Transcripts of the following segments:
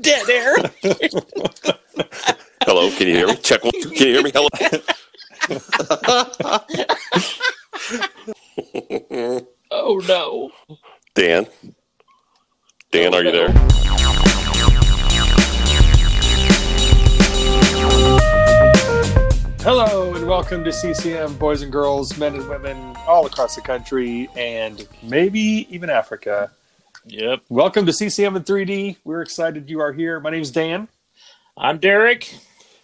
Dead air. Hello, can you hear me? Check one, two. Can you hear me? Hello. Oh no. Dan. Dan, Oh, are you there? Hello and welcome to CCM, boys and girls, men and women all across the country and maybe even Africa. Yep. Welcome to CCM in 3D. We're excited you are here. My name's Dan, I'm Derek.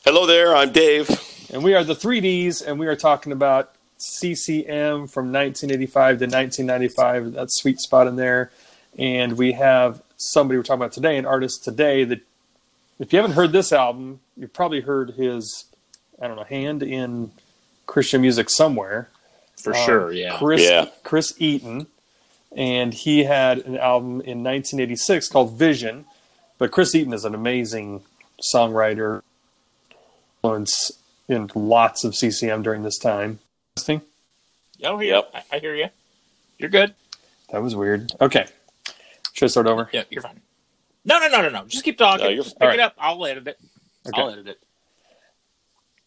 Hello there. I'm Dave. and we are the 3Ds, and we are talking about CCM from 1985 to 1995. That sweet spot in there. And we have somebody we're talking about today, an artist today that, if you haven't heard this album, you've probably heard his, I don't know, hand in Christian music somewhere. For Um, sure, yeah. Chris Yeah. Chris Eaton, and he had an album in 1986 called Vision. But Chris Eaton is an amazing songwriter, influence in lots of CCM during this time. Listening? Oh, yeah. Yep. I, I hear you. You're good. That was weird. Okay, should I start over? Yeah, you're fine. No, no, no, no, no. Just keep talking. No, you're- Just pick all right. it up. I'll edit it. Okay. I'll edit it.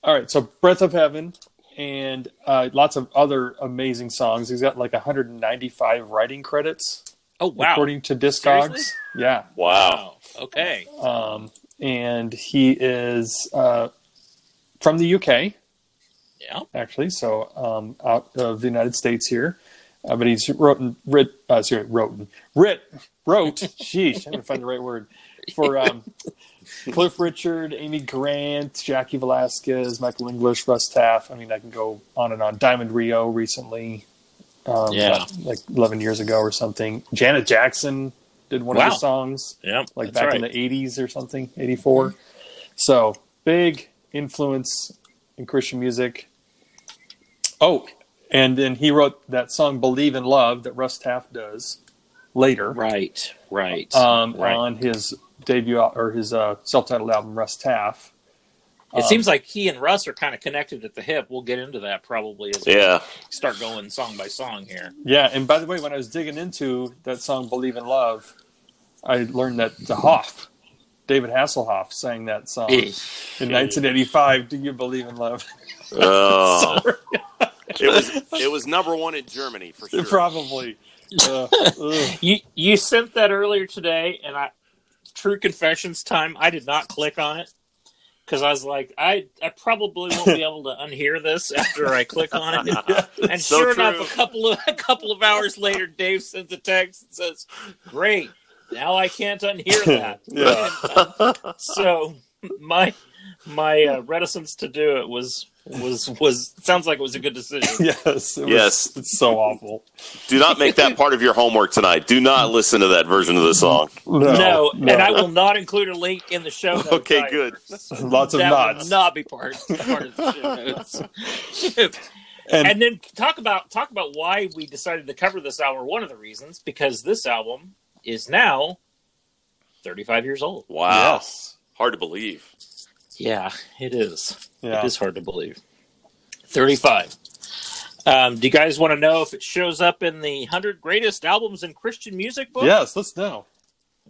All right, so Breath of Heaven and uh, lots of other amazing songs. He's got like 195 writing credits Oh wow. according to Discogs. Seriously? Yeah. Wow. Wow. Okay. um, and he is uh, from the UK, Yeah. actually, so um, out of the United States here. Uh, but he's wrote, writ, uh, sorry, wrote, writ, wrote, sheesh, I'm gonna find the right word for um, Cliff Richard, Amy Grant, Jaci Velasquez, Michael English, Russ Taff. I mean, I can go on and on. Diamond Rio recently, um, Yeah. like 11 years ago or something. Janet Jackson did one of Wow. his songs Yeah. like back right. in the 80s or something, 84. So big influence in Christian music. Oh, and then he wrote that song "Believe in Love" that Russ Taff does later Right. Right. um, right. on his debut al- or his uh, self-titled album "Russ Taff." it um, seems like he and Russ are kind of connected at the hip. We'll get into that probably as we Yeah. start going song by song here. Yeah, and by the way, when I was digging into that song "Believe in Love," I learned that the Hoff, David Hasselhoff, sang that song in 1985. Do you believe in love? Oh, it was it was number one in Germany for sure. Probably. Uh. You you sent that earlier today, and I true confessions time. I did not click on it because I was like, I I probably won't be able to unhear this after I click on it. And So sure true. enough, a couple of a couple of hours later, Dave sends a text and says, "Great, now I can't unhear that." Yeah. so my my uh, reticence to do it was was was sounds like it was a good decision. yes. It was, Yes. It's so awful. Do not make that part of your homework tonight. Do not listen to that version of the song. No, and I will not include a link in the show notes. Okay, either. good. Lots of that knots. will not be part, part of the show notes. And, and then talk about talk about why we decided to cover this album. One of the reasons because this album is now 35 years old. Wow. yes. Hard to believe. Yeah, it is. Yeah. It is hard to believe. 35. Um, do you guys want to know if it shows up in the 100 greatest albums in Christian music book? Yes, let's know.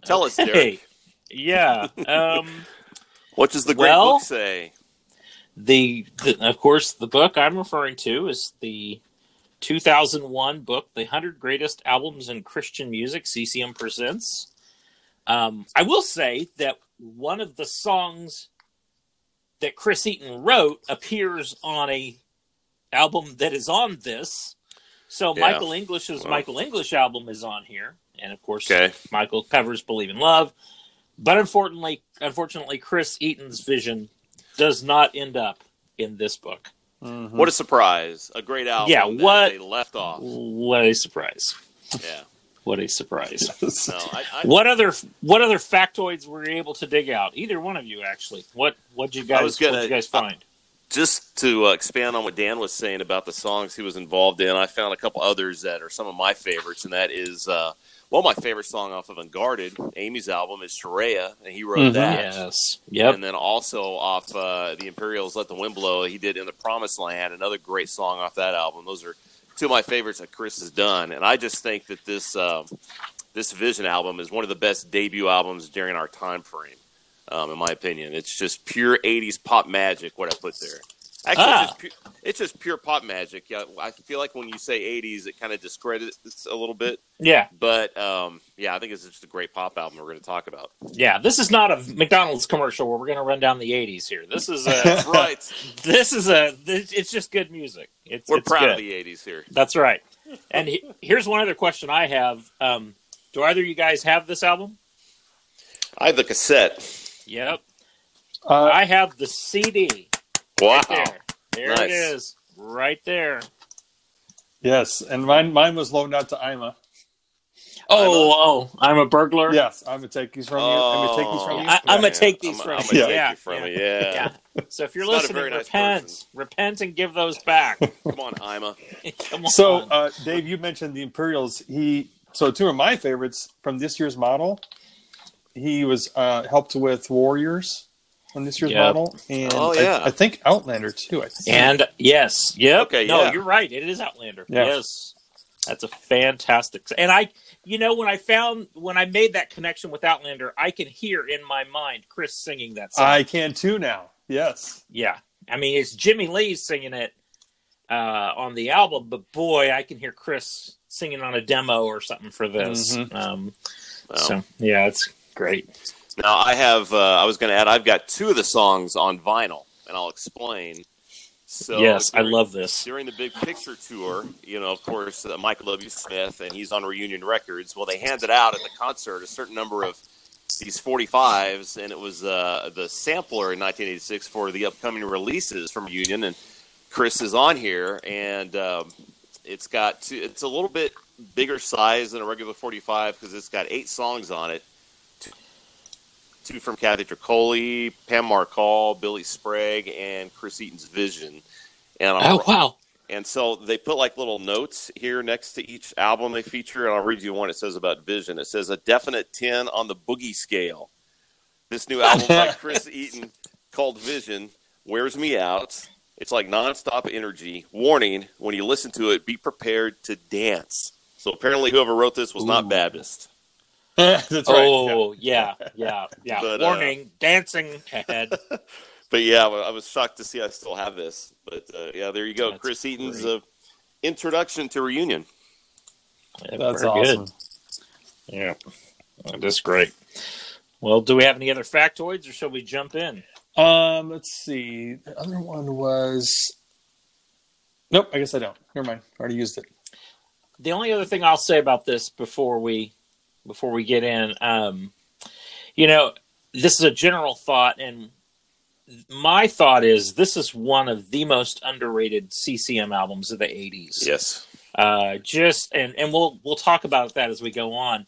Tell us, Derek. Yeah. Um, What does the great Well- book say? the, the of course the book I'm referring to is the 2001 book, The 100 Greatest Albums in Christian Music, CCM presents. Um, I will say that one of the songs that Chris Eaton wrote appears on a album that is on this. So Yeah. Michael English's Well. Michael English album is on here, and of course Okay. Michael covers "Believe in Love," but unfortunately, unfortunately, Chris Eaton's vision does not end up in this book. Mhm. What a surprise! A great album. Yeah, that what- they left off. What a surprise! Yeah. What a surprise! No, I, I, what other what other factoids were you able to dig out? Either one of you, actually. What what did you guys was gonna- you guys find? just to uh, expand on what Dan was saying about the songs he was involved in, I found a couple others that are some of my favorites, and that is uh, well, my favorite song off of Unguarded, Amy's album, is Sharayah, and he wrote Mhm. that. yes. Yep. And then also off uh, the Imperials, "Let the Wind Blow," he did "In the Promised Land," another great song off that album. Those are two of my favorites that Chris has done, and I just think that this uh, this Vision album is one of the best debut albums during our time frame, um, in my opinion. It's just pure '80s pop magic. What I put there. Actually, Ah. it's, just pu- it's just pure pop magic. Yeah, I feel like when you say '80s, it kind of discredits it a little bit. Yeah, But um, yeah, I think it's just a great pop album we're going to talk about. yeah. This is not a McDonald's commercial where we're going to run down the '80s here. This is a. Right. this is a. This, it's just good music. It's We're it's proud good. of the '80s here. That's right. And he, here's one other question I have. Um, do either of you guys have this album? I have the cassette. Yep. Uh, I have the CD. Wow. Right there. There Nice. it is. Right there. yes, and mine mine was loaned out to Ima. Oh, oh, I'm a burglar. Yes, I'm gonna take these from you. I'm gonna take these from you. I- I'm gonna take these from you. gonna Yeah, from yeah. you. Yeah. Yeah. So if you're It's a listening, very nice repent, repent, and give those back. Come on, Ima. Come on. So, uh, Dave, you mentioned the Imperials. He so two of my favorites from this year's model. He was uh, helped with Warriors on this year's Yep. model, and Oh, I- yeah. I, think Outlander too. I think. and yes, yep. Okay, no, yeah. you're right. It is Outlander. Yeah. Yes, that's a fantastic. And I, you know, when I found when I made that connection with Outlander, I can hear in my mind Chris singing that song. I can too now. Yes, Yeah, I mean it's Jimmie Lee singing it uh, on the album, but boy, I can hear Chris singing on a demo or something for this. Mhm. Um, Well, So yeah, it's great. Now I have. Uh, I was going to add. I've got two of the songs on vinyl, and I'll explain. So yes, I love this. During the Big Picture tour, you know, of course, uh, Michael W. Smith, and he's on Reunion Records. Well, they handed out at the concert a certain number of these 45s, and it was uh, the sampler in 1986 for the upcoming releases from Reunion. And Chris is on here, and um, it's got two, it's a little bit bigger size than a regular 45 because it's got eight songs on it. Two, from Kathy Troccoli, Pam Mark Hall, Billy Sprague, and Chris Eaton's Vision. And I'm Oh wow! and so they put like little notes here next to each album they feature. And I'll read you one it says about Vision. It says a definite 10 on the boogie scale. This new album by Chris Eaton called Vision wears me out. It's like nonstop energy. Warning when you listen to it, be prepared to dance. So apparently, whoever wrote this was not Ooh. Baptist. that's right. Oh yeah, yeah, yeah. But, uh, Warning: dancing ahead. But yeah, I was shocked to see I still have this. But uh, yeah, there you go. That's Chris Eaton's great. uh, introduction to Reunion. Yeah, That's very awesome. Good. Yeah, that's great. Well, do we have any other factoids, or shall we jump in? Um, let's see. The other one was. Nope, I guess I don't. Never mind. I already used it. the only other thing I'll say about this before we before we get in, um, you know, this is a general thought, and my thought is this is one of the most underrated CCM albums of the '80s. Yes. Uh, just and and we'll we'll talk about that as we go on.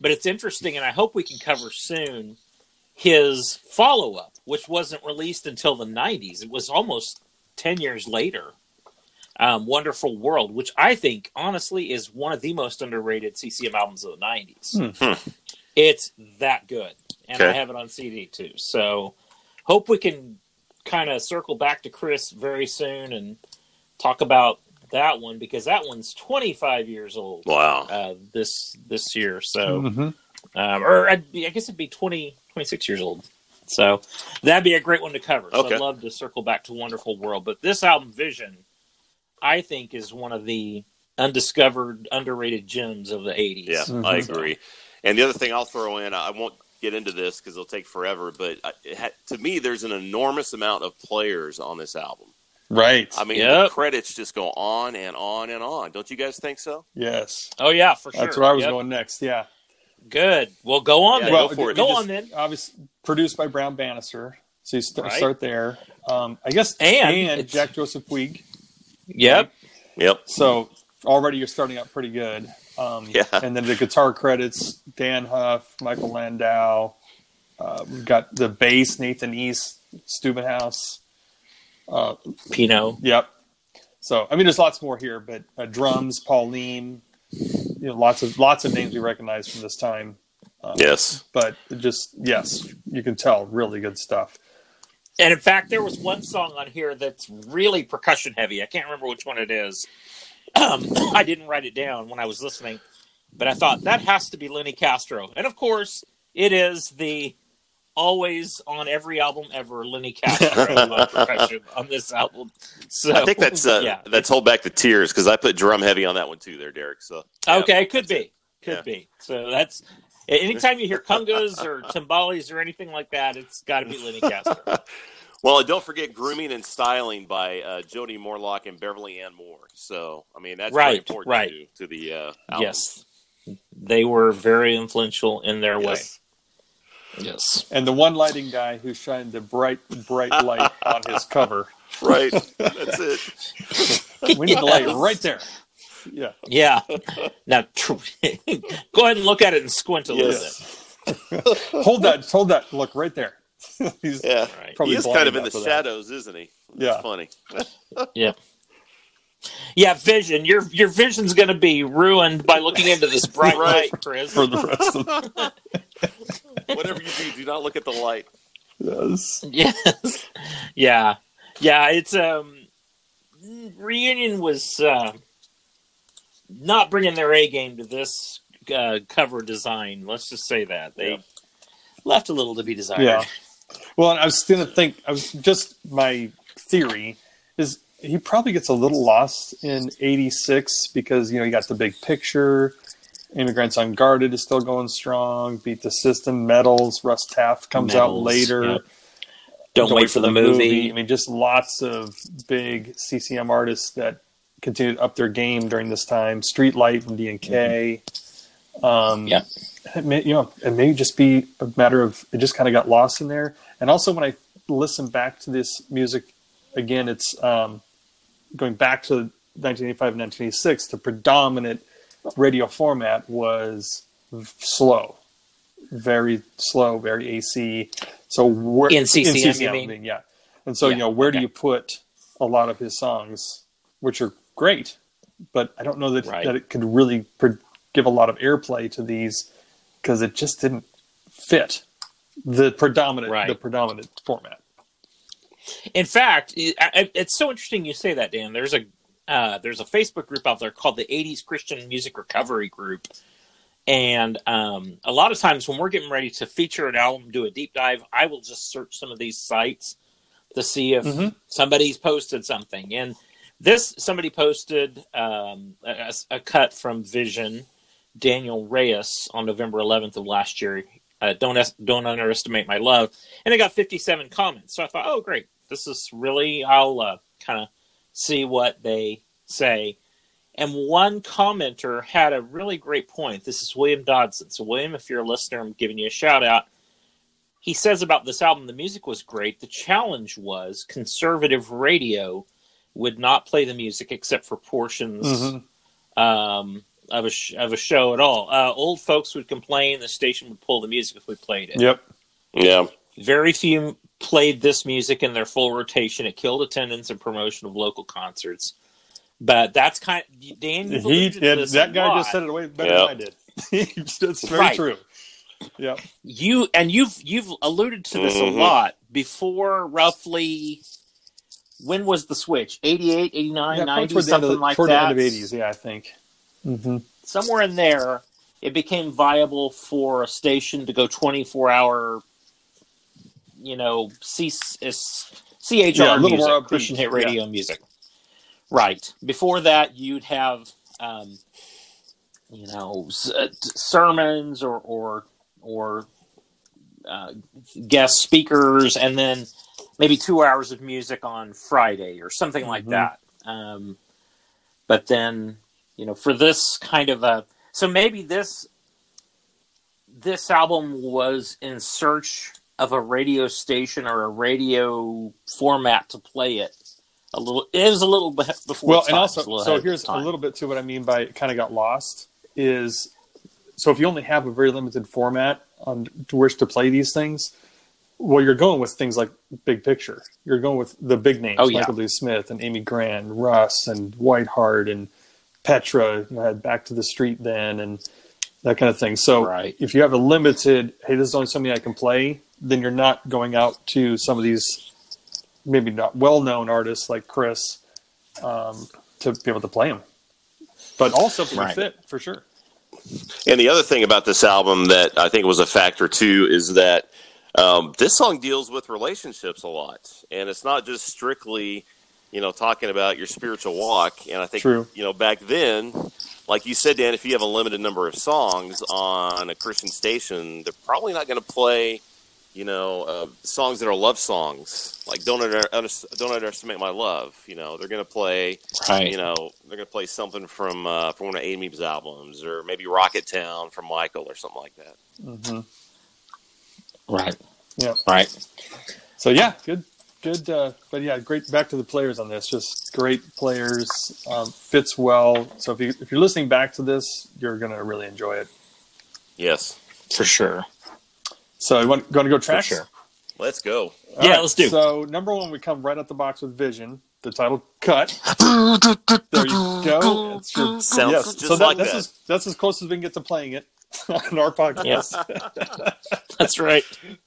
But it's interesting, and I hope we can cover soon his follow up, which wasn't released until the '90s. It was almost ten years later. Um, Wonderful World, which I think honestly is one of the most underrated CCM albums of the '90s. Hmm. It's that good, and I have it on CD too. So hope we can kind of circle back to Chris very soon and talk about that one because that one's 25 years old Wow. uh, this this year. So, Mhm. um, or I'd be, I guess it'd be 20, 26 years old. So that'd be a great one to cover. So Okay. I'd love to circle back to Wonderful World. But this album, Vision, I think is one of the undiscovered, underrated gems of the 80s. Yeah, Mhm. I agree. And the other thing I'll throw in, I won't get into this because it'll take forever, but it ha- to me, there's an enormous amount of players on this album. Right. I mean, Yep. the credits just go on and on and on. Don't you guys think so? yes. Oh yeah, for sure. That's where I was Yep. going next. Yeah. Good. Well, go on Yeah, then. go Go, for it. you on then. Obviously produced by Brown Bannister. So you st- Right. start there. Um, I guess And and, Jack Joseph Puig. Yep. Yep. So already you're starting out pretty good. Um, Yeah. And then the guitar credits: Dann Huff, Michael Landau. Uh, we've got the bass: Nathan East, Stubenhaus. Uh, Pino. Yep. So I mean, there's lots more here, but uh, drums, Paul Leim. You know, lots of lots of names we recognize from this time. Um, Yes. But just yes, you can tell really good stuff. And in fact, there was one song on here that's really percussion heavy. I can't remember which one it is. Um, I didn't write it down when I was listening. but I thought that has to be Lenny Castro, and of course, it is the always on every album ever Lenny Castro uh, percussion on this album. So I think that's uh, yeah, that's hold back the tears because I put drum heavy on that one too, there, Derek. So yeah. okay, could be, could Yeah. be. So that's anytime you hear congas or timbales or anything like that, it's got to be Lenny Castro. Well, and don't forget grooming and styling by uh, Jody Morlock and Beverly Ann Moore. So I mean that's very Right, important right. to, to the uh, album. yes, they were very influential in their Yes. way. Yes. And the one lighting guy who shined the bright, bright light on his cover. Right. That's it. We need the light right there. Yeah. Yeah. Now, tr- go ahead and look at it and squint a little bit. Hold that. Hold that. Look right there. He's, Yeah. Right. Probably he is blind kind of in the shadows, isn't he? Yeah. Funny. Yeah. Yeah, vision. Your your vision's going to be ruined by looking into this bright Right. light, Chris. for the rest of Whatever you do, do not look at the light. yes. Yes. Yeah. Yeah, it's um reunion was uh, not bringing their A game to this uh, cover design. Let's just say that. They Yeah. left a little to be desired. Yeah. Well, I was going to think, I was just my theory is he probably gets a little lost in 86 because, you know, you got the big picture. Immigrants Unguarded is still going strong. Beat the System, Medals, Russ Taff comes out later. yep. Don't, wait for the movie. I mean, just lots of big CCM artists that continued up their game during this time. Streetlight and D&K. Um, Yeah. it may, you know, it may just be a matter of it just kind of got lost in there. And also, when I listen back to this music again, it's um, going back to 1985 and 1986. The predominant radio format was slow, very slow, very AC. So where In CCM, you I mean? yeah. And so Yeah, you know, where do you put a lot of his songs, which are great, but I don't know that Right. that it could really pro- give a lot of airplay to these because it just didn't fit the predominant Right. the predominant format. In fact, it- it's so interesting you say that, Dan. There's a uh, there's a Facebook group out there called the '80s Christian Music Recovery Group, and um, a lot of times when we're getting ready to feature an album, do a deep dive, I will just search some of these sites to see if Mhm. somebody's posted something. And this somebody posted um, a, a cut from Vision, Daniel Reyes on November 11th of last year. Uh, don't es- don't underestimate my love, and it got 57 comments. So I thought, oh great, this is really. I'll uh, kind of see what they say. And one commenter had a really great point. This is William Dodson. So William, if you're a listener, I'm giving you a shout out. He says about this album, the music was great. The challenge was conservative radio would not play the music except for portions Mhm. um, of a sh- of a show at all. Uh, old folks would complain. The station would pull the music if we played it. Yep. Yeah. Very few played this music in their full rotation. It killed attendance and promotion of local concerts. But that's kind. Of, Dan, He alluded yeah, this that a guy lot. just said it way better Yeah. than I did. that's very Right. true. Yeah. you and you've you've alluded to this Mhm. a lot before. Roughly, when was the switch? 88, 89, Yeah, 90, toward the something like toward that. the end of eighties, yeah, I think. hmm somewhere in there, it became viable for a station to go 24 hour, you know, C- is- CHR Yeah, music, more Christian hit yeah. radio music. Right. Before that, you'd have, um, you know, s- uh, t- sermons or, or, or uh, guest speakers, and then maybe two hours of music on Friday or something like Mhm. that. Um, but then, you know, for this kind of a, so maybe this this album was in search of a radio station or a radio format to play it. A little, it was a little bit before. Well, and also, it's a little so here's a little bit to what I mean by it kind of got lost is so if you only have a very limited format on to which to play these things, well, you're going with things like big picture. You're going with the big names, Oh, yeah. Michael D. Smith and Amy Grant, Russ and Whiteheart and Petra. You had Back to the Street then and that kind of thing. So Right. if you have a limited, hey, this is only something I can play, then you're not going out to some of these maybe not well-known artists like Chris um, to be able to play them. But all stuff would Right. fit for sure. And the other thing about this album that I think was a factor too is that um, this song deals with relationships a lot, and it's not just strictly, you know, talking about your spiritual walk. And I think, True. you know, back then, like you said, Dan, if you have a limited number of songs on a Christian station, they're probably not going to play, you know, uh, songs that are love songs. Like don't under, under, don't underestimate my love. You know, they're going to play Right. you know, they're gonna play something from uh, from one of Amy's albums, or maybe Rocketown from Michael, or something like that. Mm-hmm. Right. Yeah. Right. So yeah, good, good. Uh, but yeah, great. Back to the players on this. Just great players. Um, fits well. So if you if you're listening back to this, you're gonna really enjoy it. Yes, For sure. So you want going to go For tracks? sure. let's go. All Yeah, let's do. So number one, we come right out the box with Vision. The title cut. There you go. It's your, Sounds yes. just so that, like that's that. As, that's as close as we can get to playing it on our podcast. Yes. That's right.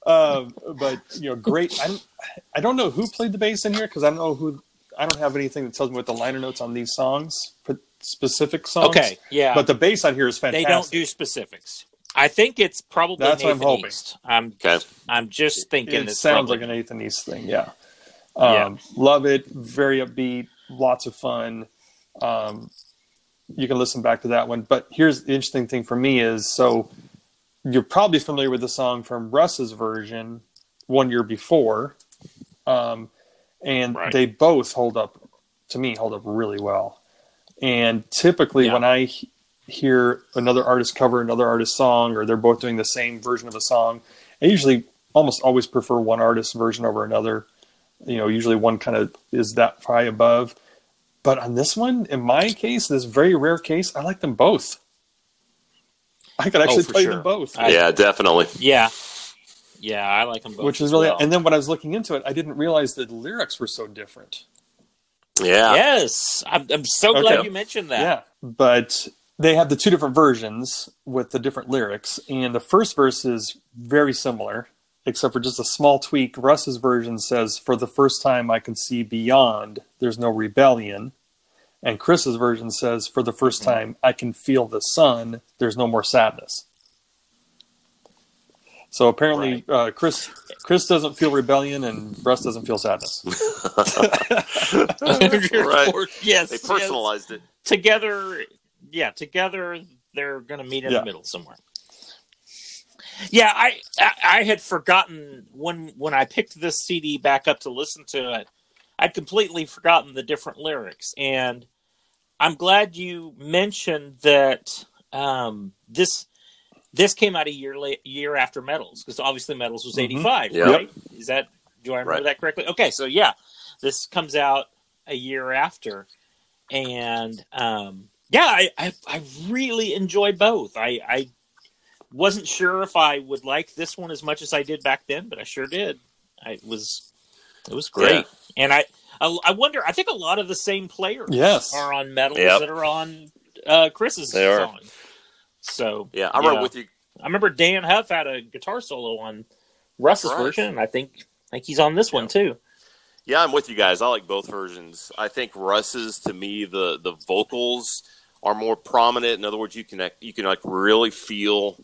um, but you know, great. I don't, I don't know who played the bass in here because I don't know who. I don't have anything that tells me what the liner notes on these songs, but specific songs. Okay. Yeah. But the bass on here is fantastic. they don't do specifics. I think it's probably That's what I'm Nathan hoping. East. I'm Okay, I'm just thinking It it's sounds probably- like an Nathan East thing. Yeah. Um, Yeah. Love it. Very upbeat. Lots of fun. Um, you can listen back to that one. But here's the interesting thing for me is so you're probably familiar with the song from Russ's version one year before. Um, and Right. they both hold up to me hold up really well. And typically Yeah. when I he- hear another artist cover another artist song or they're both doing the same version of a song, I usually almost always prefer one artist's version over another. You know, usually one kind of is that high above. But on this one, in my case, this very rare case, I like them both. I could oh, actually for play sure. them both, I- yeah, definitely. Yeah. Yeah, I like them both. which is really. well. And then when I was looking into it, I didn't realize that the lyrics were so different. Yeah, yes, I'm, I'm so glad you mentioned that. Yeah, but they have the two different versions with the different lyrics, and the first verse is very similar, except for just a small tweak. Russ's version says, "For the first time, I can see beyond. There's no rebellion." And Chris's version says, "For the 1st time, I can feel the sun. There's no more sadness." So apparently, uh, Chris Chris doesn't feel rebellion, and Russ doesn't feel sadness. Right. Yes, they yes. personalized it. together yeah together they're gonna meet in Yeah. the middle somewhere yeah I, I had forgotten when when i picked this cd back up to listen to it i'd completely forgotten the different lyrics and i'm glad you mentioned that um this this came out a year late year after medals because obviously medals was Mhm. 85 Yeah. right is that do i remember Right. that correctly okay so yeah this comes out a year after and um, yeah, I, I I really enjoy both. I I wasn't sure if I would like this one as much as I did back then, but I sure did. I it was it was great, Yeah. and I, I I wonder. I think a lot of the same players Yes. are on medals Yep. that are on uh, Chris's They are. So Yeah, I'm with you. I remember Dann Huff had a guitar solo on Russ's Right. version, and I think I think he's on this one too. Yeah, I'm with you guys. I like both versions. I think Russ's to me the the vocals are more prominent. In other words, you can you can like really feel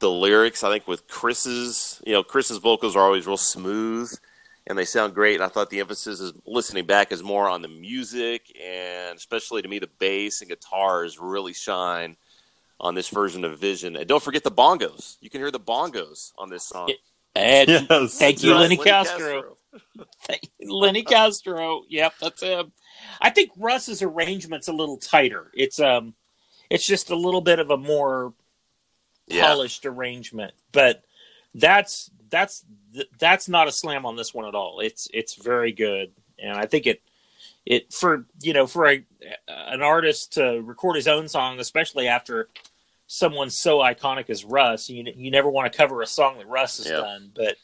the lyrics. I think with Chris's, you know, Chris's vocals are always real smooth and they sound great. And I thought the emphasis is listening back is more on the music and especially to me the bass and guitars really shine on this version of Vision. And don't forget the bongos. You can hear the bongos on this song. And Yes. Thank you, Right, Lenny Castro. Lenny Castro. Yep, that's him. I think Russ's arrangement's a little tighter. It's um, it's just a little bit of a more Yeah. polished arrangement, but that's that's that's not a slam on this one at all. It's it's very good, and I think it it for you know for a an artist to record his own song, especially after someone so iconic as Russ, you you never want to cover a song that Russ has Yeah. done, but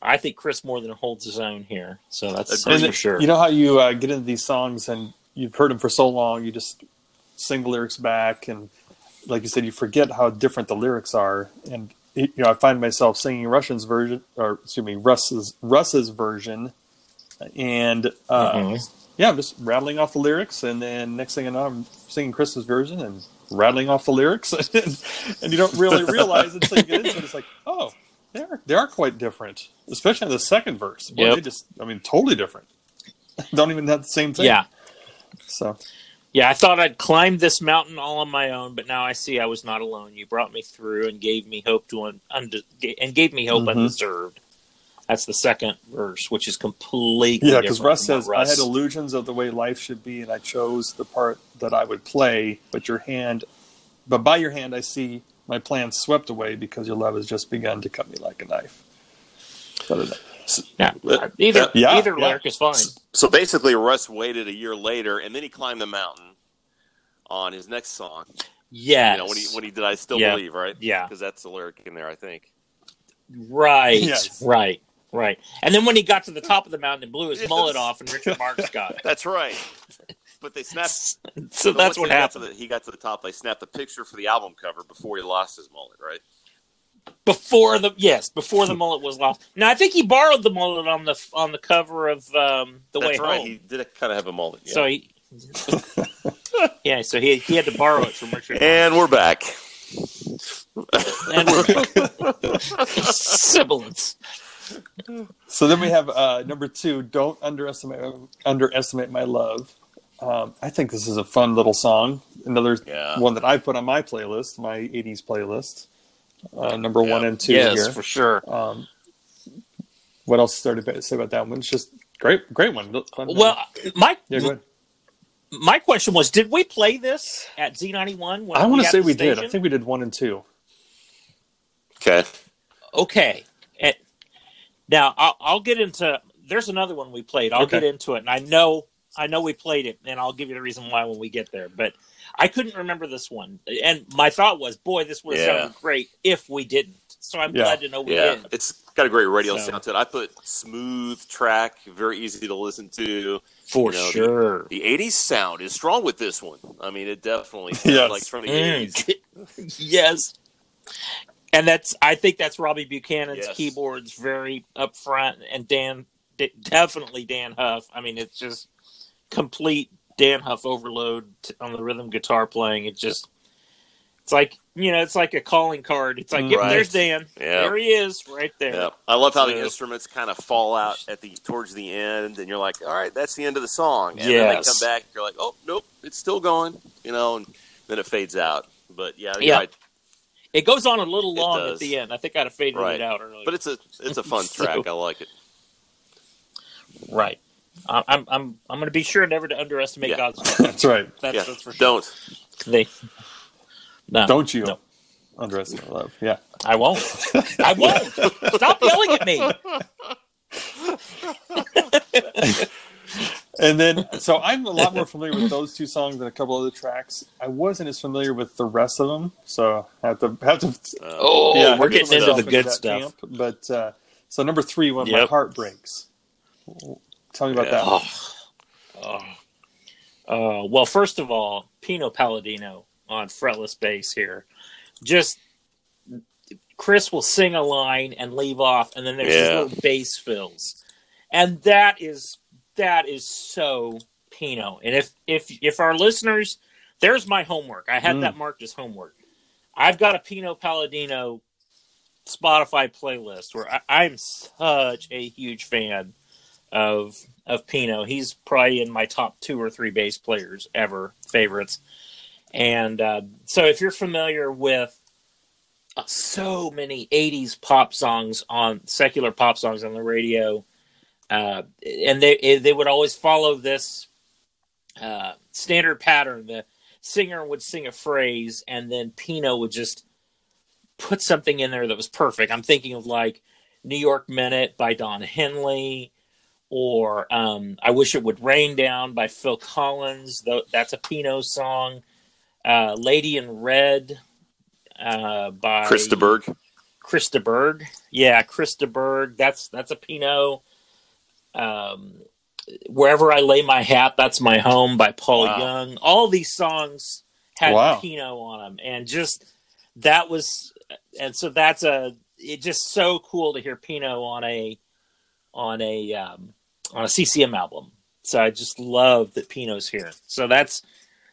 I think Chris more than holds his own here. So that's, that's for sure. You know how you uh, get into these songs and you've heard them for so long, you just sing the lyrics back, and like you said, you forget how different the lyrics are. And you know, I find myself singing Russian's version, or excuse me, Russ's Russ's version, and uh, Mhm. yeah, I'm just rattling off the lyrics, and then next thing I know, I'm singing Chris's version, and rattling off the lyrics, and you don't really realize until you get into it. It's like, oh, they are they are quite different, especially in the second verse. Yep. They just, I mean, totally different. don't even have the same thing. Yeah. So Yeah, I thought I'd climbed this mountain all on my own, but now I see I was not alone. You brought me through and gave me hope to un- and gave me hope Mhm. undeserved. That's the second verse, which is completely yeah, because Russ says, Russ- "I had illusions of the way life should be, and I chose the part that I would play. But your hand, but by your hand, I see my plans swept away because your love has just begun to cut me like a knife." Da-da-da. yeah, Uh, either yeah, either yeah. lyric is fine. So basically, Russ waited a year later, and then he climbed the mountain on his next song. Yeah, You know, when he when he did, I still Yeah. believe, right? Yeah. because that's the lyric in there, I think. right, Yes. right, right. And then when he got to the top of the mountain and blew his Yes. mullet off, and Richard Marx got it. That's right. But they snapped. So but that's what he got happened the- he got to the top. They snapped the picture for the album cover before he lost his mullet, right? before the yes before the mullet was lost. Now I think he borrowed the mullet on the on the cover of um, the That's way right. home. He did kind of have a mullet. Yeah. So he, yeah, so he he had to borrow it from Richard. and we're back. and we're sibilance. So then we have uh, number two. Don't underestimate underestimate my love. Um, I think this is a fun little song. Another Yeah. one that I put on my playlist, my '80s playlist. Uh, number Yeah. one and two Yes, here. for sure. Um, what else is there to say about that one? It's just great, great one. Fun- Well, my yeah, go ahead. my question was, did we play this at Z ninety one? I want to say we did. I think we did one and two. Okay. okay. And now I'll, I'll get into. There's another one we played. I'll Okay. get into it, and I know I know we played it, and I'll give you the reason why when we get there. But I couldn't remember this one, and my thought was, boy, this would have Yeah. sounded great if we didn't. So I'm Yeah. glad to know we Yeah, did. it's got a great radio So- sound to it. I put smooth track, very easy to listen to. For You know, sure. The '80s sound is strong with this one. I mean, it definitely sounds Yes. like from the Mm. '80s. yes. And that's I think that's Robbie Buchanan's Yes. keyboards very upfront and Dan definitely Dann Huff. I mean it's just complete Dann Huff overload t- on the rhythm guitar playing. It just it's like you know, it's like a calling card. It's like, yep, Right. there's Dan. Yeah. There he is, right there. Yeah, I love how the instruments kind of fall out at the towards the end, and you're like, "All right, that's the end of the song." And then they come back, you're like, "Oh, nope, it's still going," you know, and then it fades out. But yeah, Yeah. right. It goes on a little long at the end. I think I'd have faded Right. it out earlier. But it's a it's a fun So- track. I like it. right. I- I'm I'm I'm going to be sure never to underestimate Yeah. God's love. That's right. That's, yeah, that's for sure. don't. They, no, Don't you No. underestimate love? Yeah. I won't. I won't. Stop yelling at me. And then, so I'm a lot more familiar with those two songs than a couple other tracks. I wasn't as familiar with the rest of them, so I have to have to. Uh, Oh, yeah, we're getting put into the good stuff. camp. But uh, so number three, when my heart breaks. Tell me about Yeah. that. Oh. Oh. Uh, well, first of all, Pino Palladino on fretless bass here. Just Chris will sing a line and leave off, and then there's these Yeah. little bass fills, and that is that is so Pino. And if if if our listeners, there's my homework. I had Mm. that marked as homework. I've got a Pino Palladino Spotify playlist where I, I'm such a huge fan of of Pino. He's probably in my top two or three bass players ever favorites. And uh, so, if you're familiar with uh, so many '80s pop songs on secular pop songs on the radio, uh, and they they would always follow this uh, standard pattern. The singer would sing a phrase, and then Pino would just put something in there that was perfect. I'm thinking of like New York Minute by Don Henley, or um, I Wish It Would Rain Down by Phil Collins. That's a Pino song. Uh, Lady in Red uh, by Chris de Burgh. Krista Berg. Yeah, Chris de Burgh. That's that's a Pino. Um, Wherever I Lay My Hat, That's My Home by Paul Wow. Young. All these songs had Wow. Pino on them, and just that was, and so that's a. It just so cool to hear Pino on a, on a um, on a CCM album. So I just love that Pino's here. So that's,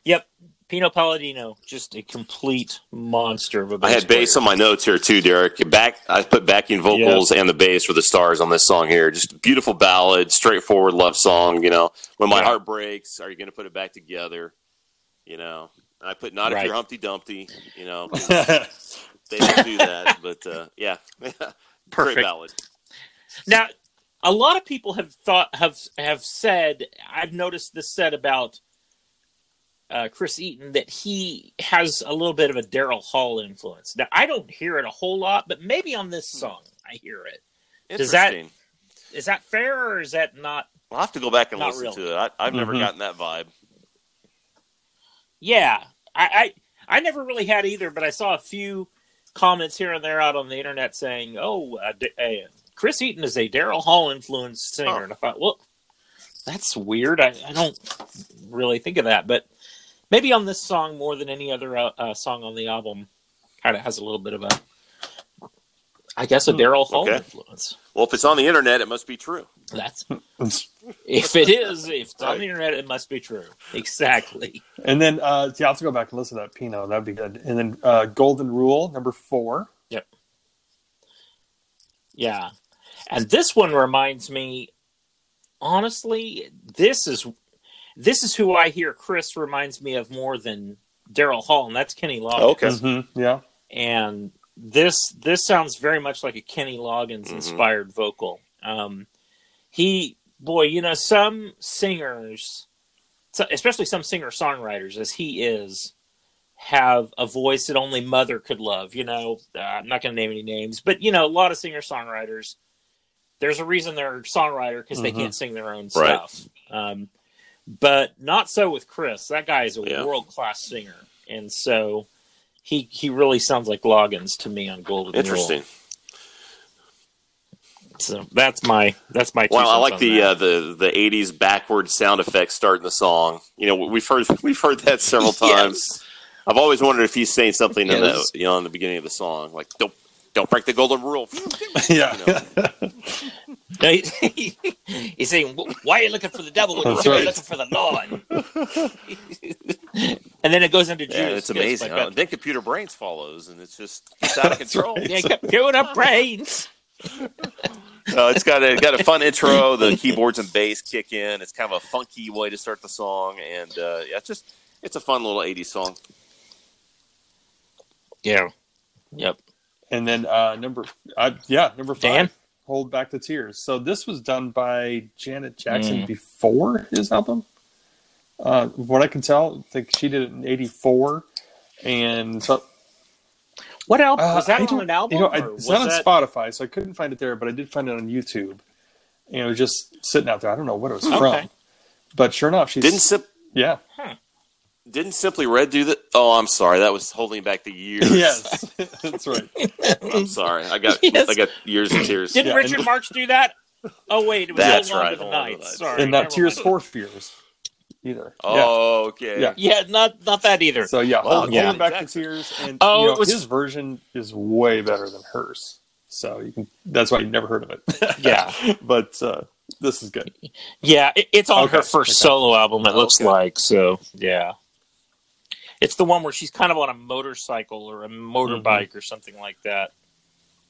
yep, Pino Palladino, just a complete monster of a bass I had bass player. on my notes here too, Derek. Back, I put backing vocals and the bass for the stars on this song here. Just a beautiful ballad, straightforward love song. You know, when my Yeah. heart breaks, are you going to put it back together? You know, and I put not if you're Humpty Dumpty. You know, they don't do that, but uh, yeah, Perfect. ballad. Now, a lot of people have thought have have said I've noticed this said about uh, Chris Eaton that he has a little bit of a Daryl Hall influence. Now, I don't hear it a whole lot, but maybe on this song I hear it. Does that- that fair or is that not? I'll have to go back and listen really. to it. I, I've never Mhm. gotten that vibe. Yeah, I, I I never really had either, but I saw a few comments here and there out on the internet saying, "Oh, uh, D- uh, Chris Eaton is a Daryl Hall influenced singer," Oh. and I thought, well, that's weird. I, I don't really think of that, but maybe on this song more than any other uh, uh, song on the album, kind of has a little bit of a, I guess, a Hmm, Daryl Hall okay. influence. Well, if it's on the internet, it must be true. That's if it is, if it's on the internet, it must be true. Exactly. and then uh, yeah, I'll have to go back and listen to that Pino. That'd be good. And then uh, Golden Rule number four. Yep. Yeah. And this one reminds me honestly, this is this is who I hear Chris reminds me of more than Daryl Hall, and that's Kenny Loggins. Okay. Mhm, Yeah. And this this sounds very much like a Kenny Loggins inspired vocal. Um he boy, you know, some singers especially some singer songwriters as he is have a voice that only mother could love you know uh, i'm not going to name any names but you know a lot of singer songwriters there's a reason they're a songwriter because they Mhm. can't sing their own Right. stuff um, but not so with chris that guy is a Yeah. world-class singer and so he he really sounds like loggins to me on golden Rule. Interesting. so that's my that's my Well, I like the uh, the the '80s backward sound effects starting the song. You know, we've heard we've heard that several times. Yes. I've always wondered if he's saying something in the you know in the beginning of the song, like "Don't don't break the golden rule." yeah. You know. No, he- he's saying, "Why are you looking for the devil when you're right. looking for the Lord?" and then it goes into Judas. Yeah, it's amazing. by Huh? Then computer brains follows, and it's just it's out of control. Yeah, computer brains. Uh, it's got a got a fun intro. The keyboards and bass kick in. It's kind of a funky way to start the song, and uh, yeah, it's just it's a fun little '80s song. Yeah. Yep. And then uh, number, uh, yeah, number five, Dan? Hold Back the Tears. So this was done by Janet Jackson Mm. before his album. Uh, what I can tell, I think she did it in '84, and so What album uh, was that I on an album? You know, I, it's was not on that- Spotify, so I couldn't find it there, but I did find it on YouTube. And it was just sitting out there. I don't know what it was Okay. from, but sure enough, she's Didn't Sim- yeah, didn't Simply Red do that? Oh, I'm sorry. That was holding back the years. yes, that's right. I'm sorry. I got Yes. I got years and tears. Didn't Yeah, Richard and- March do that? Oh wait, it was That's Hold right, to the Hold On to Night. Sorry, and not Tears for Fears either. Oh, okay. Yeah. Yeah, not not that either. So yeah, Wow, hold, yeah. Holding back the tears, and Oh, you know, was- his version is way better than hers. So you can. That's why you never heard of it. Yeah. but uh, this is good. Yeah, it, it's on Okay, her first okay. solo album. It looks Okay. like so. Yeah, it's the one where she's kind of on a motorcycle or a motorbike mm-hmm. or something like that,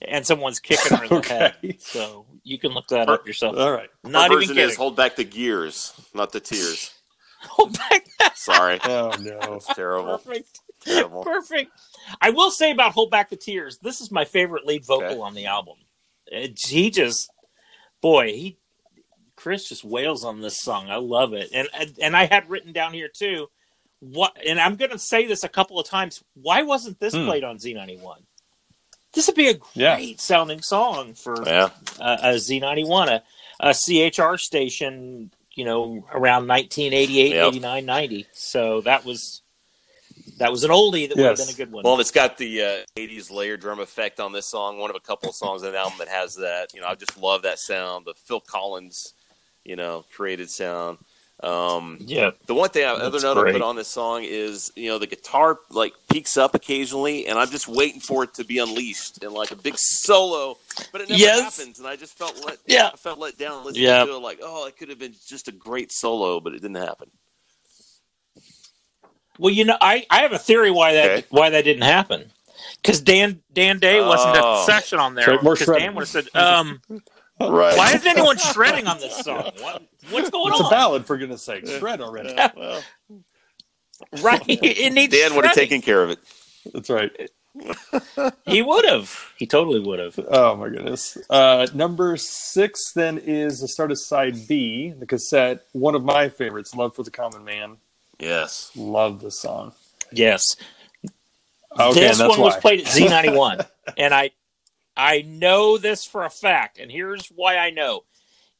and someone's kicking her in the Okay. head. So you can look that up yourself. All right. Her Not even kidding. is hold back the gears, not the tears. Hold back. Sorry. Oh no. That's terrible. Perfect. Terrible. Perfect. I will say about "Hold Back the Tears." This is my favorite lead vocal Okay. on the album. It, he just, boy, he Chris just wails on this song. I love it, and and, and I had written down here too. What? And I'm going to say this a couple of times. Why wasn't this Hmm. played on Z91? This would be a great Yeah. sounding song for Yeah. uh, a Z91, a, a CHR station, you know, around 1988, Yep. 89, 90. So that was that was an oldie that would Yes. have been a good one. Well, it's got the uh, 80s layer drum effect on this song. One of a couple of songs on the album that has that. You know, I just love that sound. The Phil Collins, you know, created sound. Um, yeah, the one thing, I, other That's note I put on this song is, you know, the guitar like peaks up occasionally, and I'm just waiting for it to be unleashed in like a big solo, but it never Yes. happens, and I just felt let, Yeah. I felt let down listening Yeah. to it. Like, oh, it could have been just a great solo, but it didn't happen. Well, you know, I, I have a theory why that Okay. why that didn't happen. Because Dan Dan Day wasn't at the Oh. section on there. So more 'Cause shredding. Dan would have said, um, Right. "Why isn't anyone shredding on this song? What, what's going on? It's a ballad, for goodness sake. Shred already. Yeah, well, Right? It needs Dan would have taken care of it. That's right. He would have. He totally would have. Oh my goodness. Uh, number six then is the start of side B, the cassette. One of my favorites, "Love for the Common Man." Yes. Love this song. Yes. Okay, this and that's one was played at Z91, and I I know this for a fact, and here's why I know.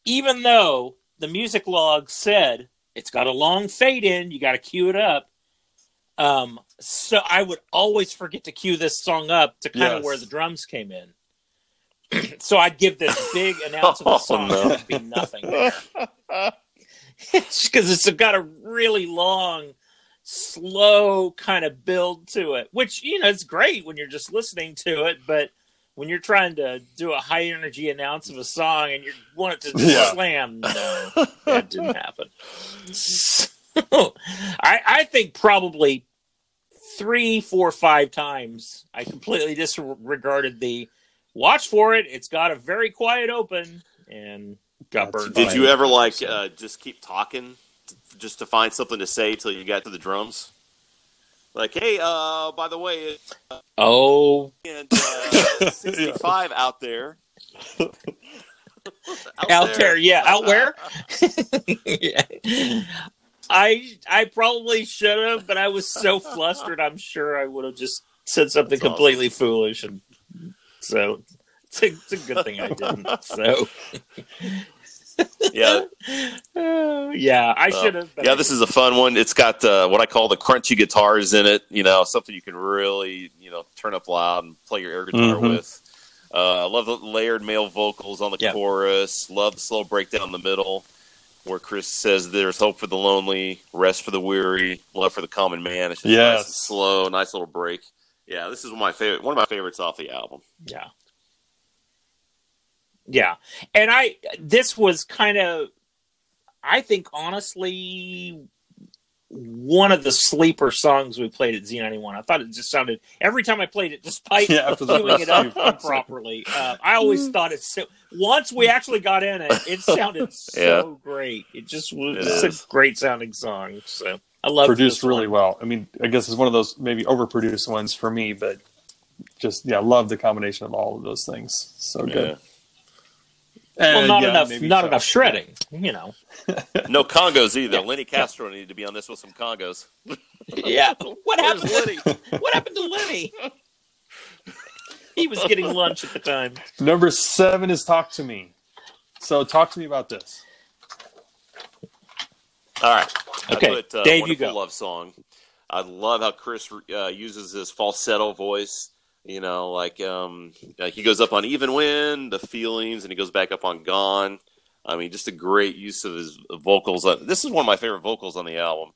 Even though the music log said it's got a long fade in, you got to cue it up. Um, so I would always forget to cue this song up to kind of Yes. where the drums came in. so I'd give this big announcement of Oh, song no. to be nothing because it's got a really long, slow kind of build to it. Which you know, it's great when you're just listening to it, but when you're trying to do a high energy announce of a song and you want it to Yeah. slam, no, that didn't happen. So, I, I think probably three, four, five times I completely disregarded the watch for it. It's got a very quiet open and got That's burned. Did you ever like uh, just keep talking, just to find something to say till you got to the drums? Like, hey, uh, by the way, oh, and, uh, 65 out there. out, there. yeah, out where? Yeah. I I probably should have, but I was so flustered. I'm sure I would have just said something That's completely foolish, and so it's a, it's a good thing I didn't. So Yeah, uh, yeah, I should have. yeah. This is a fun one. It's got uh, what I call the crunchy guitars in it. You know, something you can really, you know, turn up loud and play your air guitar Mhm. with. Uh, I love the layered male vocals on the Yeah. chorus. Love the slow breakdown in the middle, where Chris says, "There's hope for the lonely, rest for the weary, love for the common man." It's just nice and slow, nice little break. Yeah, this is one of my favorite, one of my favorites off the album. Yeah. Yeah. And I this was kind of I think honestly one of the sleeper songs we played at Z91. I thought it just sounded every time I played it, despite Yeah, after the queuing it up properly. Uh, I always thought it so. Once we actually got in it, it sounded so great. It just was It it's a great sounding song. So I love it. produced really one. well. I mean, I guess it's one of those maybe overproduced ones for me, but just yeah, love the combination of all of those things. So good. Well, not yeah, enough, not so. enough shredding. You know. No congas either. Yeah. Lenny Castro needed to be on this with some congas. Yeah. What Where's happened? Lenny? What happened to Lenny? he was getting lunch at the time. Number seven is "Talk to Me." So, talk to me about this. All right. Okay, I put, uh, Dave, you go. Love song. I love how Chris uh, uses his falsetto voice. You know, like um, uh, he goes up on Even When, The Feelings, and he goes back up on Gone. I mean, just a great use of his vocals. Uh, This is one of my favorite vocals on the album.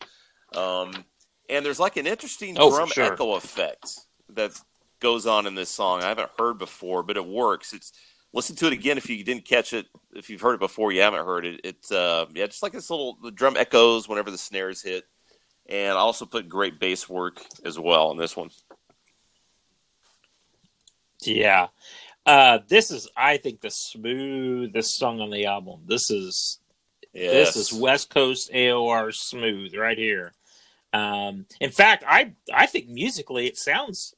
Um, and there's like an interesting Oh, drum sure. echo effect that goes on in this song. I haven't heard before, but it works. It's listen to it again if you didn't catch it. If you've heard it before, you haven't heard it. It's uh, yeah, just like this little the drum echoes whenever the snares hit, and I also put great bass work as well in this one. Yeah. Uh, this is, I think, the smoothest song on the album. This is Yes. this is West Coast AOR smooth right here. Um, in fact, I I think musically it sounds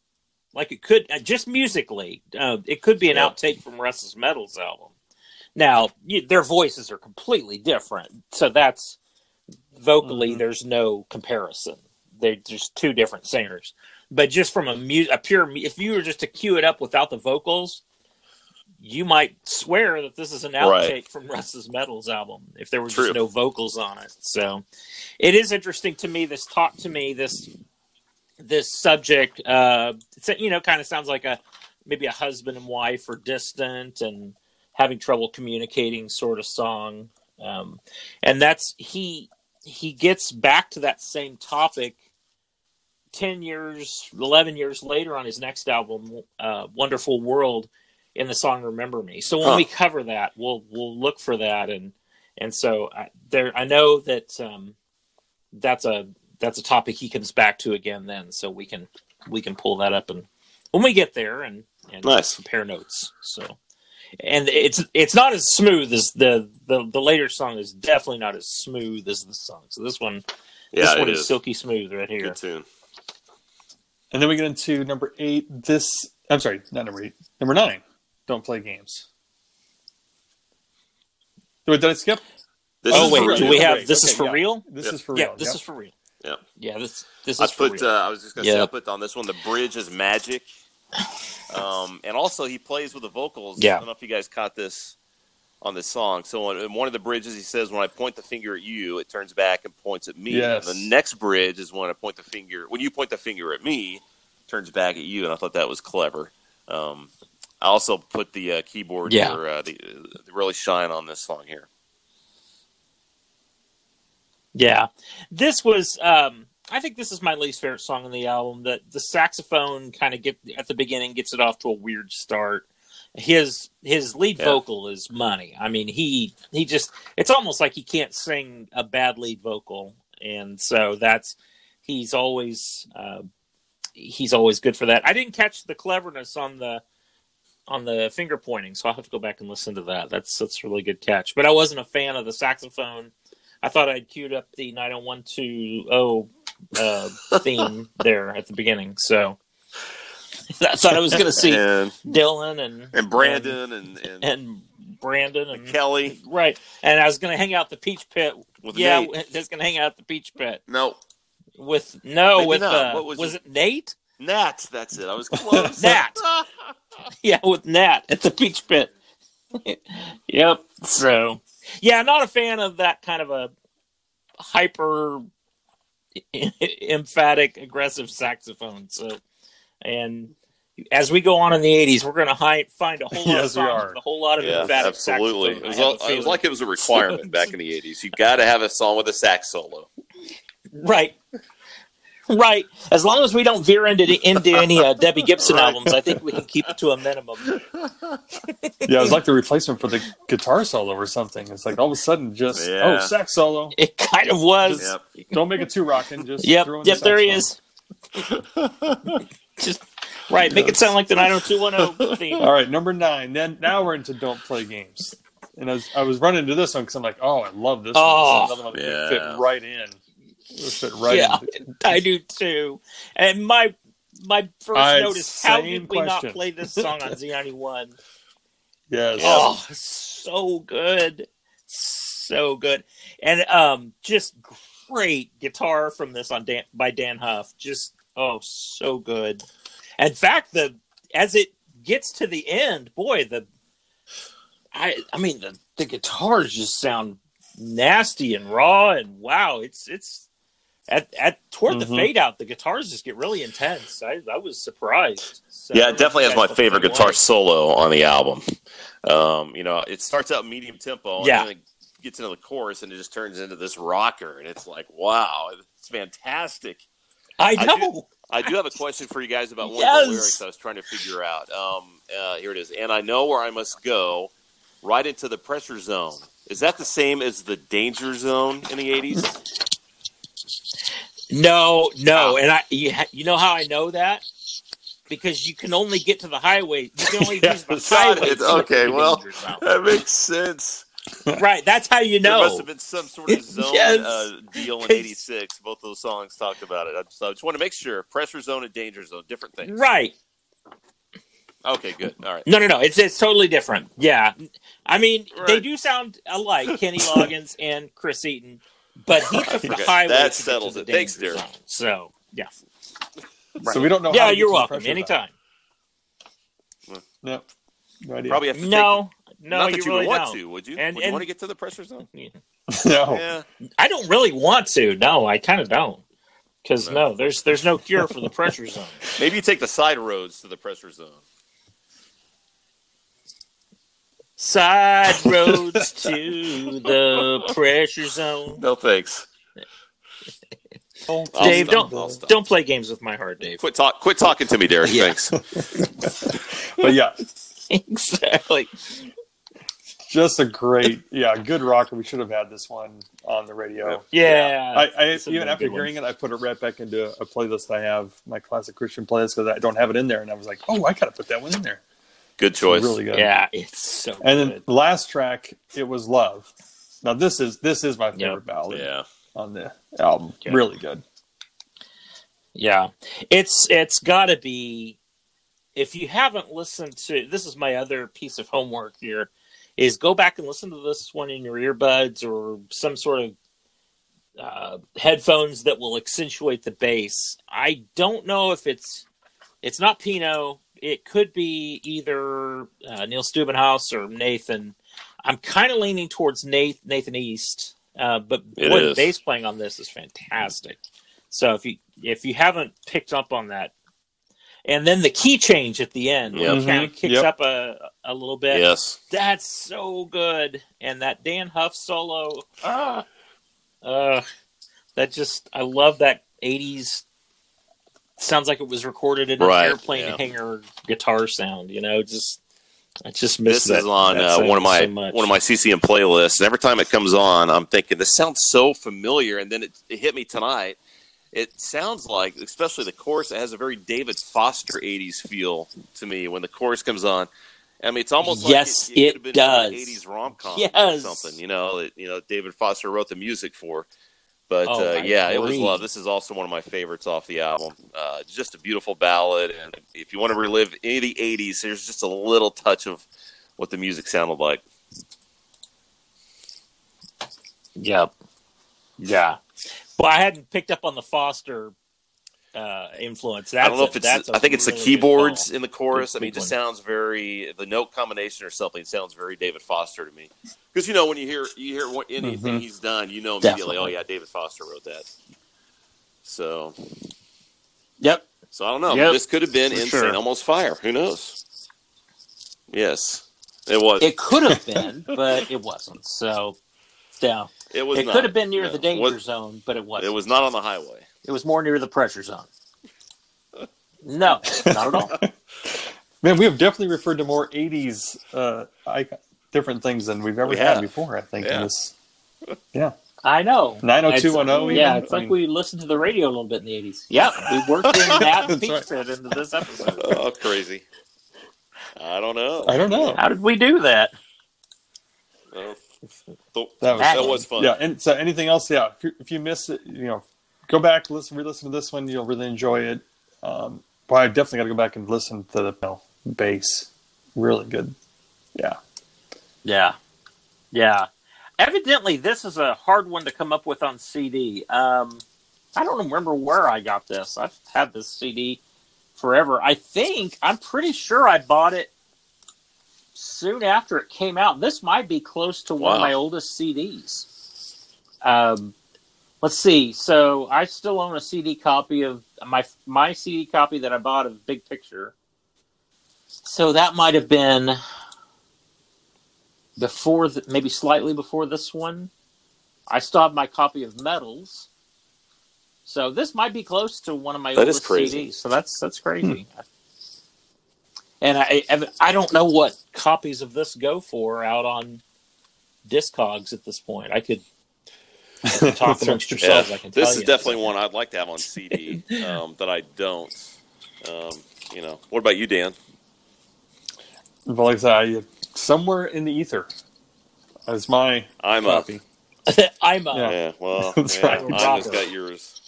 like it could uh, just musically uh, it could be an Yeah. outtake from Russ's Medals album. Now you, their voices are completely different, so that's vocally Mhm. there's no comparison. They're just two different singers. But just from a, mu- a pure, if you were just to cue it up without the vocals, you might swear that this is an outtake Right. from Russ's Medals album if there were True. just no vocals on it. So it is interesting to me. This talk to me this this subject. Uh, it's, you know, kind of sounds like a maybe a husband and wife are distant and having trouble communicating sort of song. Um, and that's he he gets back to that same topic 10 years 11 years later on his next album uh, wonderful world in the song remember me so when Huh. we cover that we'll we'll look for that and and so I, there i know that um, that's a that's a topic he comes back to again then, so we can we can pull that up and when we get there and, and Nice. compare notes. So, and it's it's not as smooth as the, the the later song is definitely not as smooth as the song. So this one, Yeah, this one is. is silky smooth right here. Good tune. And then we get into number eight. This I'm sorry, not number eight. Number nine. Don't play games. Wait, did I skip? This oh is wait, do real. we have Great. this is for yeah. real? This Yep. is for real. yeah, this yep. is for real. Yep. Yeah, this this I is for put. real. Uh, I was just gonna say I put on this one. The bridge is magic, um, and also he plays with the vocals. Yeah. I don't know if you guys caught this on this song. So in one of the bridges, he says, "When I point the finger at you, it turns back and points at me." Yes. The next bridge is when I point the finger. When you point the finger at me, it turns back at you, and I thought that was clever. Um, I also put the uh, keyboard Yeah. or uh, the, the really shine on this song here. Yeah, this was. Um, I think this is my least favorite song on the album. That the saxophone kind of get at the beginning gets it off to a weird start. His his lead Yeah. vocal is money. I mean, he he just it's almost like he can't sing a bad lead vocal, and so that's he's always uh, he's always good for that. I didn't catch the cleverness on the on the finger pointing, so I'll have to go back and listen to that. That's that's a really good catch. But I wasn't a fan of the saxophone. I thought I'd queued up the 90120 uh, theme there at the beginning, so I thought I was going to see and Dylan and and Brandon and and, and, and Brandon and Kelly right, and I was going to hang out the Peach Pit. with yeah, Nate. just going to hang out at the Peach Pit No, with no Maybe with uh, What was was, it? it Nate? Nat. That's it. I was close. Nat. Yeah, with Nat at the Peach Pit. yep. So, yeah, not a fan of that kind of a hyper emphatic aggressive saxophone. So, and as we go on in the '80s, we're going to hi- find a whole lot of Yes, we songs are. a whole lot of Yeah, emphatic absolutely. It was, all, it was like it was a requirement back in the '80s. You got to have a song with a sax solo. Right. Right. As long as we don't veer into into any uh, Debbie Gibson Right. albums, I think we can keep it to a minimum. Yeah, it was like the replacement for the guitar solo or something. It's like all of a sudden just Yeah. oh sax solo. It kind of was. Yep. Don't make it too rocking. Just Yep. throw in the Yep. There he is. Just right. Make it sound like the 90210 theme. All right, number nine. Then now we're into don't play games. And I was, I was running into this one because I'm like, oh, I love this Oh, one. This is another one that would yeah. fit right in. It would fit right yeah, in. I do too. And my my first I- note is how same did we not question. play this song on Z91? Yes. Oh, so good, so good, and um, just great guitar from this on Dan by Dann Huff. Just oh, so good. In fact, the as it gets to the end, boy, the I I mean the the guitars just sound nasty and raw and wow, it's it's at at toward the Mhm. fade out, the guitars just get really intense. I I was surprised. So, Yeah, it definitely has my favorite guitar way. solo on the album. Um, you know, it starts out medium tempo, Yeah. and then it gets into the chorus, and it just turns into this rocker, and it's like, wow, it's fantastic. I I know. I do have a question for you guys about one of the lyrics I was trying to figure out. Um, uh, here it is. And I know where I must go, right into the pressure zone. Is that the same as the danger zone in the 80s? No, no, and I you, ha- you know how I know that because you can only get to the highway. You can only Yeah, use the highway. it's- okay, well. That makes sense. right. That's how you know. There must have been some sort of zone Yes. uh, deal in '86. Both those songs talked about it. I just, I just want to make sure pressure zone and danger zone, different things. Right. Okay, good. All right. No, no, no. It's it's totally different. Yeah. I mean, they do sound alike, Kenny Loggins and Chris Eaton, but he took the Okay, highway. that to settles the it. Thanks, danger zone. So yeah. So we don't know. Yeah, to you're welcome. pressure zone. Anytime. Yep. No idea. Probably have to No, take, no, not that you you really would want don't. to, would you? And- would you and- want to get to the pressure zone? no. Yeah. I don't really want to. No, I kind of don't. Because no. there's there's no cure for the pressure zone. Maybe you take the side roads to the pressure zone. Side roads to the pressure zone. No thanks. I'll Dave, stop. don't don't play games with my heart, Dave. Quit talk. Quit talking to me, Derek. Yeah. Thanks. But yeah, exactly. Just a great, yeah, good rocker. We should have had this one on the radio. Yeah, I, I this even after good one. hearing it, I put it right back into a playlist I have, my classic Christian playlist, because I don't have it in there, and I was like, oh, I gotta put that one in there. Good choice. Really good. Yeah, it's so And then good. the last track, it was "Love." Now this is this is my favorite Yep. ballad Yeah. on the album. Yeah. Really good. Yeah, it's it's got to be. If you haven't listened to this, is my other piece of homework here. Is go back and listen to this one in your earbuds or some sort of uh, headphones that will accentuate the bass. I don't know if it's it's not Pino. It could be either uh, Neil Stubenhaus or Nathan. I'm kind of leaning towards Nathan, Nathan East, uh, but boy, the bass playing on this is fantastic. So if you if you haven't picked up on that, and then the key change at the end, Yep. kind of kicks Yep. up a a little bit. Yes. That's so good. And that Dann Huff solo, ah, uh, that just I love that '80s. Sounds like it was recorded in Right, an airplane yeah. hangar guitar sound. You know, just I just miss This that. is on uh, one of my so one of my CCM playlists, and every time it comes on, I'm thinking this sounds so familiar. And then it, it hit me tonight. It sounds like, especially the chorus, it has a very David Foster '80s feel to me when the chorus comes on. I mean, it's almost Yes, like it, it could have been does. An '80s rom com or Yes. something. You know, that you know David Foster wrote the music for. But Oh, uh, yeah, it was love. This is also one of my favorites off the album. Uh, just a beautiful ballad, and if you want to relive any of the '80s, there's just a little touch of what the music sounded like. Yep. Yeah. Well, I hadn't picked up on the Foster uh, influence. That's I don't know a- if it's. that's a I think it's the really good keyboards in the chorus. Good- I mean, it just one. sounds very the note combination or something sounds very David Foster to me. Because you know when you hear you hear what, anything Mhm. he's done, you know immediately. Oh yeah, David Foster wrote that. So Yep. so I don't know. Yep, this could have been for in sure. St. Elmo's Fire. Who knows? Yes, it was. It could have been, but it wasn't. So, yeah. It was. It not. could have been near No. the danger Was- zone, but it wasn't. It was not on the highway. It was more near the pressure zone. No, not at all. Man, we have definitely referred to more '80s uh, icon, different things than we've ever We had before. I think Yeah. in this. Yeah, I know. 90210 Yeah, even? it's I like mean- we listened to the radio a little bit in the 80s. Yeah, we worked in that That's peach right. into this episode. Oh, crazy. I don't know. I don't know. How did we do that? Well, th- That was that fun. was fun. Yeah, and so anything else? Yeah, if you, if you miss it, you know, go back, listen, re-listen to this one. You'll really enjoy it. Um, but I definitely got to go back and listen to the you know, bass. Really good. Yeah. Yeah. Yeah. Evidently, this is a hard one to come up with on CD. Um, I don't remember where I got this. I've had this CD forever. I think, I'm pretty sure I bought it soon after it came out. This might be close to one of my oldest CDs. Um, let's see. So I still own a CD copy of my my CD copy that I bought of Big Picture. So that might have been before, the, maybe slightly before this one. I still have my copy of Medals. So this might be close to one of my That oldest. CDs. So that's that's crazy. And I I don't know what copies of this go for out on Discogs at this point. I could talk amongst yourselves. I can this is you. definitely one I'd like to have on CD um, that I don't. Um, you know, what about you, Dan? But like I said, I, somewhere in the ether is my I'm a copy. I'm a, Yeah. yeah. Well, That's yeah, right. I just got yours.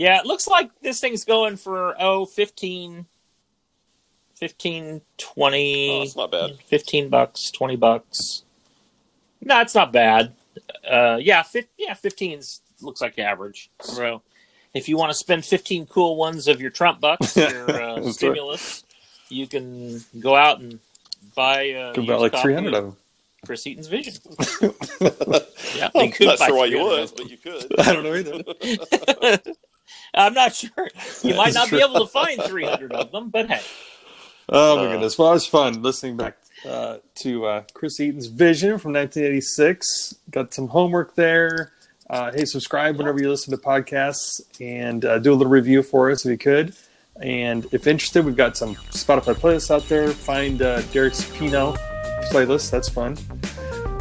Yeah, it looks like this thing's going for oh 15 15 20 Oh, it's not bad. 15 bucks, 20 bucks. No, it's not bad. Uh yeah, fi- yeah, 15 looks like average. So if you want to spend 15 cool ones of your Trump bucks, your uh, That's right. stimulus, you can go out and buy uh, Could about like 300 of them. Chris Eaton's Vision. yeah, I'm not sure why you would, but you could. I don't know either. I'm not sure. You might That's not be able to find 300 of them, but hey. Oh my Uh, goodness! Well, it was fun listening back uh, to uh, Chris Eaton's Vision from 1986. Got some homework there. Uh, hey, subscribe whenever you listen to podcasts and uh, do a little review for us if you could. And if interested, we've got some Spotify playlists out there. Find uh, Derek's Pino playlist. That's fun.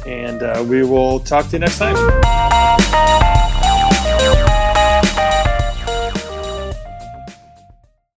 And uh, we will talk to you next time.